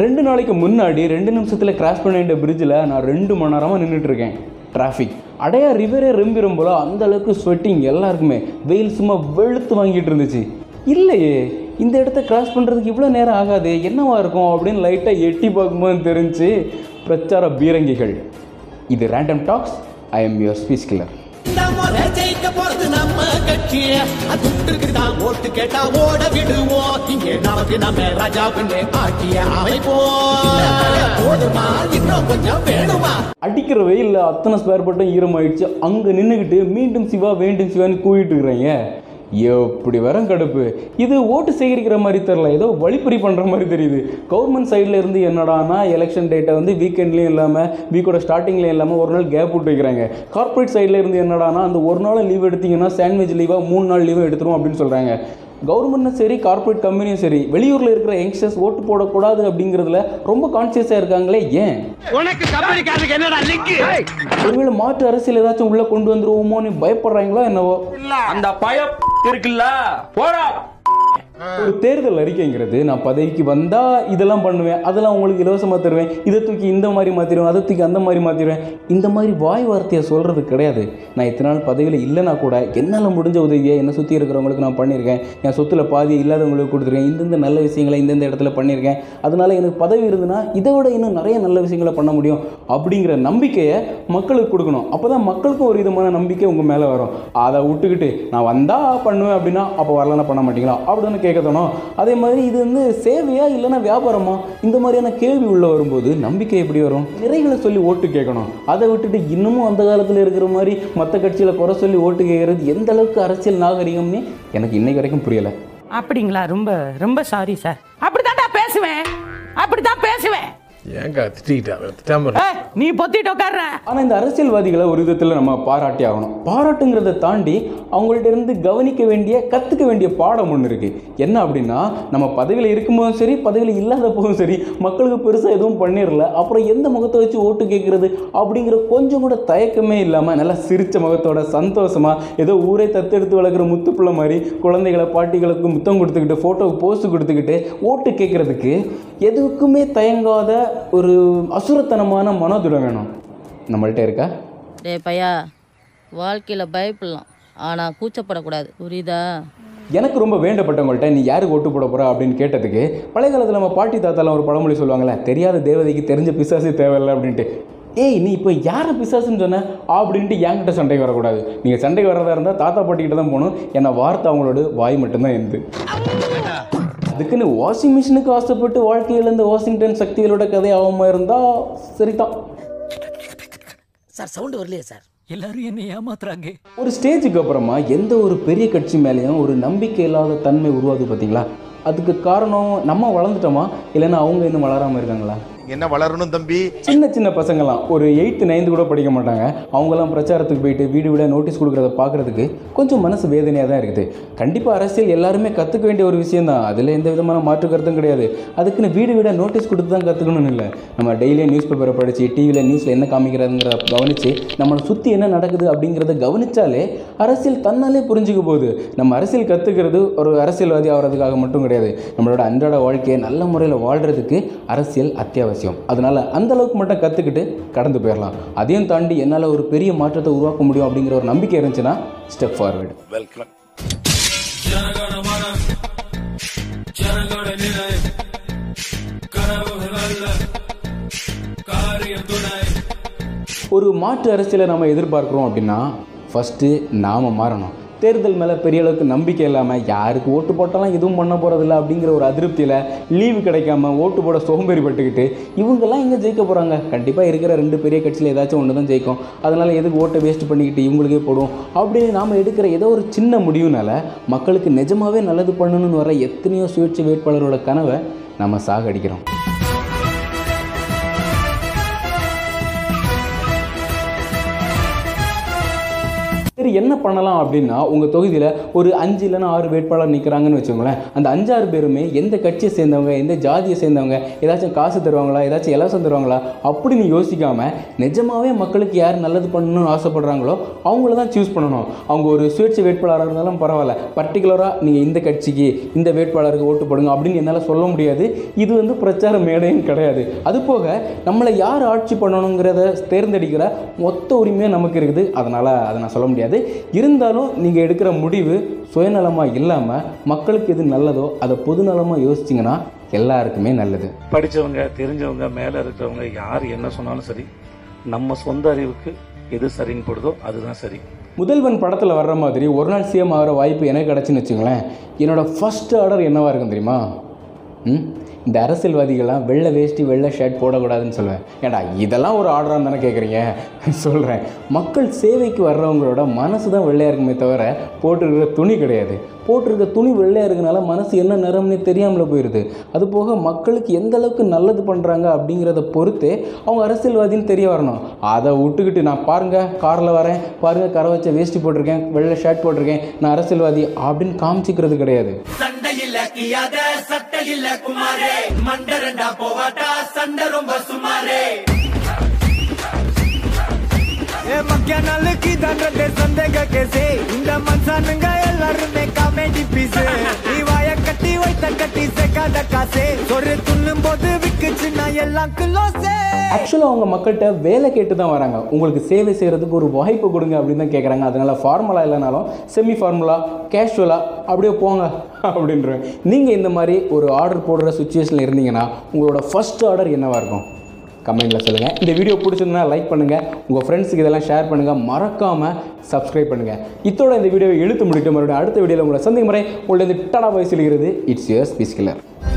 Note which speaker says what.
Speaker 1: ரெண்டு நாளைக்கு முன்னாடி ரெண்டு நிமிஷத்தில் கிராஸ் பண்ண பிரிட்ஜில் நான் ரெண்டு மணி நேரமாக நின்றுட்டுருக்கேன் டிராஃபிக் அடையா ரிவரே ரொம்பிரும் போல அந்த அளவுக்கு ஸ்வெட்டிங் எல்லாருக்குமே. வெயில் சும்மா வெளுத்து வாங்கிட்டு இருந்துச்சு. இல்லையே இந்த இடத்த கிராஸ் பண்ணுறதுக்கு இவ்வளோ நேரம் ஆகாது என்னவா இருக்கும் அப்படின்னு லைட்டாக எட்டி பார்க்கும்போது தெரிஞ்சு பிரச்சார பீரங்கிகள். இது random talks I am your speech killer
Speaker 2: இந்த முறை ஜெயிக்க துட்டுக்கு தான் ஓட்டு கேட்டா ஓட விடுவோம் இங்கே நமக்கு நம்ம ராஜாவுன்னு ஆட்டிய அமைப்போம் போதுமா? இன்னும் கொஞ்சம் வேணுமா?
Speaker 1: அடிக்கிற வெயில்ல அத்தனை ஸ்பேர் பட்டம் ஈரமாயிடுச்சு. அங்க நின்றுக்கிட்டு மீண்டும் சிவா வேண்டும் சிவான்னு கூவிட்டு இருக்கிறீங்க எப்படி வரும் கடுப்பு? இது ஓட்டு சேகரிக்கிற மாதிரி தெரில ஏதோ வழிப்பறி பண்ணுற மாதிரி தெரியுது. கவர்மெண்ட் சைடில் இருந்து என்னடானா எலெக்ஷன் டேட்டை வந்து வீக்கெண்ட்லேயும் இல்லாமல் வீக்கோட ஸ்டார்டிங்லேயும் இல்லாமல் ஒரு நாள் கேப் விட்டு வைக்கிறாங்க. கார்ப்பரேட் சைடில் இருந்து என்னடானா அந்த ஒரு நாள் லீவ் எடுத்தீங்கன்னா சாண்ட்விச் லீவாக மூணு நாள் லீவ் எடுத்துரும் அப்படின்னு சொல்கிறாங்க கவர்மெண்ட்டும் சரி கார்ப்பரேட் கம்பெனியும் சரி வெளியூரில் இருக்கிற யங்ஸ்டர்ஸ் ஓட்டு போடக்கூடாது அப்படிங்கிறதுல ரொம்ப கான்சியஸாக இருக்காங்களே ஏன்? ஒருவேளை மாற்று அரசியல் ஏதாச்சும் உள்ள கொண்டு வந்துருவோமோன்னு பயப்படுறாங்களோ என்னவோ?
Speaker 3: அந்த பயம் இருக்குல்ல. போடா.
Speaker 1: ஒரு தேர்தல் அறிக்கைங்கிறது நான் பதவிக்கு வந்தால் இதெல்லாம் பண்ணுவேன் அதெல்லாம் உங்களுக்கு இலவசமாக தருவேன் இதை தூக்கி இந்த மாதிரி மாற்றிடுவேன் அதை தூக்கி அந்த மாதிரி மாற்றிடுவேன் இந்த மாதிரி வாய் வார்த்தையை சொல்கிறது கிடையாது. நான் இத்தனை நாள் பதவியில் இல்லைனா கூட என்னால் முடிஞ்ச உதவியை என்னை சுற்றி இருக்கிறவங்களுக்கு நான் பண்ணியிருக்கேன். என் சொத்துல பாதி இல்லாதவங்களுக்கு கொடுத்துருக்கேன். இந்தந்த நல்ல விஷயங்களை இந்தந்த இடத்துல பண்ணியிருக்கேன். அதனால எனக்கு பதவி இருந்ததுன்னா இதை விட இன்னும் நிறைய நல்ல விஷயங்களை பண்ண முடியும் அப்படிங்கிற நம்பிக்கையை மக்களுக்கு கொடுக்கணும். அப்போ தான் மக்களுக்கும் ஒரு விதமான நம்பிக்கை உங்கள் மேலே வரும். அதை விட்டுக்கிட்டு நான் வந்தால் பண்ணுவேன் அப்படின்னா அப்போ வரலன்னா பண்ண மாட்டீங்களா? அப்படின்னு கேட்க கேட்கணும் அதே மாதிரி இது வந்து சேவையா இல்லைன்னா வியாபாரமா? இந்த மாதிரியான கேள்வி உள்ள வரும்போது நம்பிக்கை எப்படி வரும்? நிறைகளை சொல்லி ஓட்டு கேட்கணும். அதை விட்டுட்டு இன்னமும் அந்த காலத்தில் இருக்கிற மாதிரி மற்ற கட்சியில் குறை சொல்லி ஓட்டு கேட்கறது எந்த அளவுக்கு அரசியல் நாகரிகம்னு எனக்கு இன்னைக்கு வரைக்கும் புரியலை.
Speaker 4: அப்படிங்களா? ரொம்ப ரொம்ப சாரி சார் அப்படித்தான்டா பேசுவேன். அப்படித்தான் பேசுவேன்.
Speaker 5: ஏங்க திட்டாம
Speaker 4: நீ பொத்திட்டு உட்கார்ற.
Speaker 1: ஆனால் இந்த அரசியல்வாதிகளை ஒரு விதத்தில் நம்ம பாராட்டி ஆகணும். பாராட்டுங்கிறத தாண்டி அவங்கள்ட்ட இருந்து கவனிக்க வேண்டிய கற்றுக்க வேண்டிய பாடம் ஒன்று இருக்குது என்ன அப்படின்னா நம்ம பதவியில் இருக்கும்போதும் சரி பதவியில் இல்லாத போதும் சரி மக்களுக்கு பெருசாக எதுவும் பண்ணிடல அப்புறம் எந்த முகத்தை வச்சு ஓட்டு கேட்குறது அப்படிங்கிற கொஞ்சம் கூட தயக்கமே இல்லாமல் நல்லா சிரித்த முகத்தோட சந்தோஷமாக ஏதோ ஊரே தத்தெடுத்து வளர்க்குற முத்து பிள்ளை மாதிரி குழந்தைகளை பாட்டிகளுக்கு முத்தம் கொடுத்துக்கிட்டு ஃபோட்டோவுக்கு போஸ்ட் கொடுத்துக்கிட்டு ஓட்டு கேட்குறதுக்கு எதுக்குமே தயங்காத ஒரு அசுரத்தனமான மனோதிடம் வேணும் நம்மள்ட்ட இருக்கா?
Speaker 6: டேய் பையா வாழ்க்கையில் பயப்படலாம். ஆனால் கூச்சப்படக்கூடாது. புரியுதா?
Speaker 1: எனக்கு ரொம்ப வேண்டப்பட்டவங்கள்ட்ட நீ யாருக்கு ஓட்டு போட போற அப்படின்னு கேட்டதுக்கு பழைய காலத்தில் நம்ம பாட்டி தாத்தாலாம் ஒரு பழமொழி சொல்லுவாங்கல்ல தெரியாத தேவதைக்கு தெரிஞ்ச பிசாசு தேவையில்லை அப்படின்ட்டு. ஏய் நீ இப்போ யாரை பிசாசுன்னு சொன்ன? அப்படின்ட்டு என்கிட்ட சண்டைக்கு வரக்கூடாது. நீங்கள் சண்டைக்கு வர்றதா இருந்தால் தாத்தா பாட்டிக்கிட்ட தான் போகணும். ஏன்னா வார்த்தை அவங்களோட வாய் மட்டும்தான் எந்து அதுக்குன்னு வாஷிங் மிஷினுக்கு ஆசைப்பட்டு வாழ்க்கையில் இந்த வாஷிங்டன் சக்திகளோட கதை ஆகாமல் இருந்தால் சரிதான்.
Speaker 2: சார் சவுண்ட் வரலையே சார். எல்லாரும் என்ன ஏமாத்துறாங்க.
Speaker 1: ஒரு ஸ்டேஜுக்கு அப்புறமா எந்த ஒரு பெரிய கட்சி மேலேயும் ஒரு நம்பிக்கை இல்லாத தன்மை உருவாகுது பார்த்தீங்களா அதுக்கு காரணம் நம்ம வளர்ந்துட்டோமா? இல்லைன்னா அவங்க இன்னும் வளராமல் இருக்காங்களா?
Speaker 7: என்ன வளரணும் தம்பி?
Speaker 1: சின்ன சின்ன பசங்களாம் ஒரு எயித்து நைன்த்து கூட படிக்க மாட்டாங்க. அவங்கெல்லாம் பிரச்சாரத்துக்கு போயிட்டு வீடு வீட நோட்டீஸ் கொடுக்குறத பார்க்குறதுக்கு கொஞ்சம் மனசு வேதனையாக தான் இருக்குது. கண்டிப்பாக அரசியல் எல்லாருமே கற்றுக்க வேண்டிய ஒரு விஷயம் தான் அதில் எந்த விதமான மாற்று கருத்தும் கிடையாது. அதுக்குன்னு வீடு வீட நோட்டீஸ் கொடுத்து தான் கற்றுக்கணும்னு இல்லை. நம்ம டெய்லியும் நியூஸ் பேப்பரை படித்து டிவியில் நியூஸில் என்ன காமிக்கிறாங்கிறத கவனித்து நம்மளை சுற்றி என்ன நடக்குது அப்படிங்கிறத கவனிச்சாலே அரசியல் தன்னாலே புரிஞ்சுக்க போகுது. நம்ம அரசியல் கற்றுக்கிறது ஒரு அரசியல்வாதி ஆகிறதுக்காக மட்டும் கிடையாது. நம்மளோட அன்றாட வாழ்க்கையை நல்ல முறையில் வாழ்கிறதுக்கு அரசியல் அத்தியாவசியம். அதனால் அந்த அளவுக்கு மட்டும் கற்றுக்கிட்டு கடந்து போயிடலாம் அதையும் தாண்டி என்னால் ஒரு பெரிய மாற்றத்தை உருவாக்க முடியும் அப்படிங்கிற ஒரு நம்பிக்கை இருந்துச்சுன்னா ஸ்டெப் ஃபார்வர்டு
Speaker 5: வெல்கம்
Speaker 1: ஒரு மாற்று அரசியலை நம்ம எதிர்பார்க்குறோம் அப்படின்னா ஃபஸ்ட்டு நாம் மாறணும். தேர்தல் மேலே பெரிய அளவுக்கு நம்பிக்கை இல்லாமல் யாருக்கு ஓட்டு போட்டாலும் எதுவும் பண்ண போகிறதில்ல அப்படிங்கிற ஒரு அதிருப்தியில் லீவு கிடைக்காம ஓட்டு போட சோம்பேறிப்பட்டுக்கிட்டு இவங்கெல்லாம் எங்கே ஜெயிக்க போகிறாங்க கண்டிப்பாக இருக்கிற ரெண்டு பெரிய கட்சியில் ஏதாச்சும் ஒன்று தான் ஜெயிக்கும். அதனால் எதுக்கு ஓட்டை வேஸ்ட் பண்ணிக்கிட்டு இவங்களுக்கே போடும் அப்படின்னு நாம் எடுக்கிற ஏதோ ஒரு சின்ன முடிவுனால மக்களுக்கு நிஜமாகவே நல்லது பண்ணணும்னு வர எத்தனையோ சுயேட்சை வேட்பாளரோட கனவை நம்ம சாகடிக்கிறோம். என்ன பண்ணலாம் அப்படின்னா உங்கள் தொகுதியில் ஒரு அஞ்சு இல்லைன்னா ஆறு வேட்பாளர் நிற்கிறாங்கன்னு வச்சுக்கோங்களேன். அந்த அஞ்சாறு பேருமே எந்த கட்சியை சேர்ந்தவங்க எந்த ஜாதியை சேர்ந்தவங்க ஏதாச்சும் காசு தருவாங்களா ஏதாச்சும் இலவசம் தருவாங்களா அப்படின்னு யோசிக்காமல் நிஜமாவே மக்களுக்கு யார் நல்லது பண்ணணும்னு ஆசைப்படுறாங்களோ அவங்கள தான் சூஸ் பண்ணணும். அவங்க ஒரு சுயேட்சை வேட்பாளராக இருந்தாலும் பரவாயில்ல. பர்டிகுலராக நீங்கள் இந்த கட்சிக்கு இந்த வேட்பாளருக்கு ஓட்டு போடுங்க அப்படின்னு என்னால் சொல்ல முடியாது. இது வந்து பிரச்சார மேடையும் கிடையாது. அது போக நம்மளை யார் ஆட்சி பண்ணணுங்கிறத தேர்ந்தெடுக்கிற மொத்த உரிமையும் நமக்கு இருக்குது. அதனால் அதை நான் சொல்ல முடியாது. இருந்தாலும் நீங்கள் எடுக்கிற முடிவு சுயநலமாக இல்லாமல் மக்களுக்கு எது நல்லதோ அதை பொதுநலமாக யோசிச்சிங்கன்னா எல்லாருக்குமே நல்லது.
Speaker 7: படிச்சவங்க தெரிஞ்சவங்க மேல இருக்கிறவங்க யார் என்ன சொன்னாலும் சரி நம்ம சொந்த அறிவுக்கு எது சரின்னு படுதோ அதுதான் சரி.
Speaker 1: முதல்வன் படத்தில் வர்ற மாதிரி ஒரு நாள் சிஎம் ஆகிற வாய்ப்பு எனக்கு கிடச்சுன்னு வச்சுங்களேன் என்னோடய ஃபஸ்ட் ஆர்டர் என்னவாக இருக்கும் தெரியுமா? ம்? இந்த அரசியல்வாதிகள்லாம் வெள்ளை வேஷ்டி வெள்ளை ஷர்ட் போடக்கூடாதுன்னு சொல்லுவேன். ஏன்டா இதெல்லாம் ஒரு ஆர்டராக தானே கேட்குறீங்க சொல்கிறேன் மக்கள் சேவைக்கு வர்றவங்களோட மனசு தான் வெள்ளையாக இருக்குமே தவிர போட்டிருக்கிற துணி கிடையாது. போட்டிருக்க துணி வெள்ளையாக இருக்கனால மனசு என்ன நிறம்னே தெரியாமல் போயிடுது அது போக மக்களுக்கு எந்த அளவுக்கு நல்லது பண்ணுறாங்க அப்படிங்கிறத பொறுத்தே அவங்க அரசியல்வாதின்னு தெரிய வரணும். அதை விட்டுக்கிட்டு நான் பாருங்கள் காரில் வரேன். பாருங்கள் கரை வச்ச வேஷ்டி போட்டிருக்கேன் வெள்ளை ஷர்ட் போட்டிருக்கேன். நான் அரசியல்வாதி அப்படின்னு காமிச்சிக்கிறது கிடையாது.
Speaker 2: சண்டையில் சட்ட இல்ல குமாரே. மண்டரண்டா போவாட்டா சண்டை ரொம்ப சுமாரே.
Speaker 8: ஏ மக்கிய நாளுக்கு தண்டத்தை சந்தேக கேசே. இந்த மனுஷனுங்க எல்லாருமே காமெடி பீஸ் நீ வாய கட்டி வைத்த கட்டி சேர்க்காத காசே. சொரு துண்ணும் போது விக்குச்சுன்னா எல்லாம் கிலோசே.
Speaker 1: ஆக்சுவலாக அவங்க மக்கள்கிட்ட வேலை கேட்டு தான் வராங்க. உங்களுக்கு சேவை செய்கிறதுக்கு ஒரு வாய்ப்பு கொடுங்க அப்படின்னு தான் கேட்குறாங்க அதனால் ஃபார்முலா இல்லைனாலும் செமி ஃபார்முலா கேஷுவலாக அப்படியே போங்க அப்படின்றேன். நீங்கள் இந்த மாதிரி ஒரு ஆர்டர் போடுற சுச்சுவேஷனில் இருந்தீங்கன்னா உங்களோட ஃபஸ்ட் ஆர்டர் என்னவாக இருக்கும்? கமெண்ட்டில் சொல்லுங்கள் இந்த வீடியோ பிடிச்சிருந்தா லைக் பண்ணுங்கள் உங்கள் ஃப்ரெண்ட்ஸுக்கு இதெல்லாம் ஷேர் பண்ணுங்கள் மறக்காமல் சப்ஸ்கிரைப் பண்ணுங்கள் இத்தோட இந்த வீடியோவை எழுத்து முடிக்க மறுபடியும் அடுத்த வீடியோவில் உங்களை சந்திக்கும் முறை உங்களது டடா வயசில் இருக்கிறது இட்ஸ் யுவர் ஸ்பீஸ் கில்லர்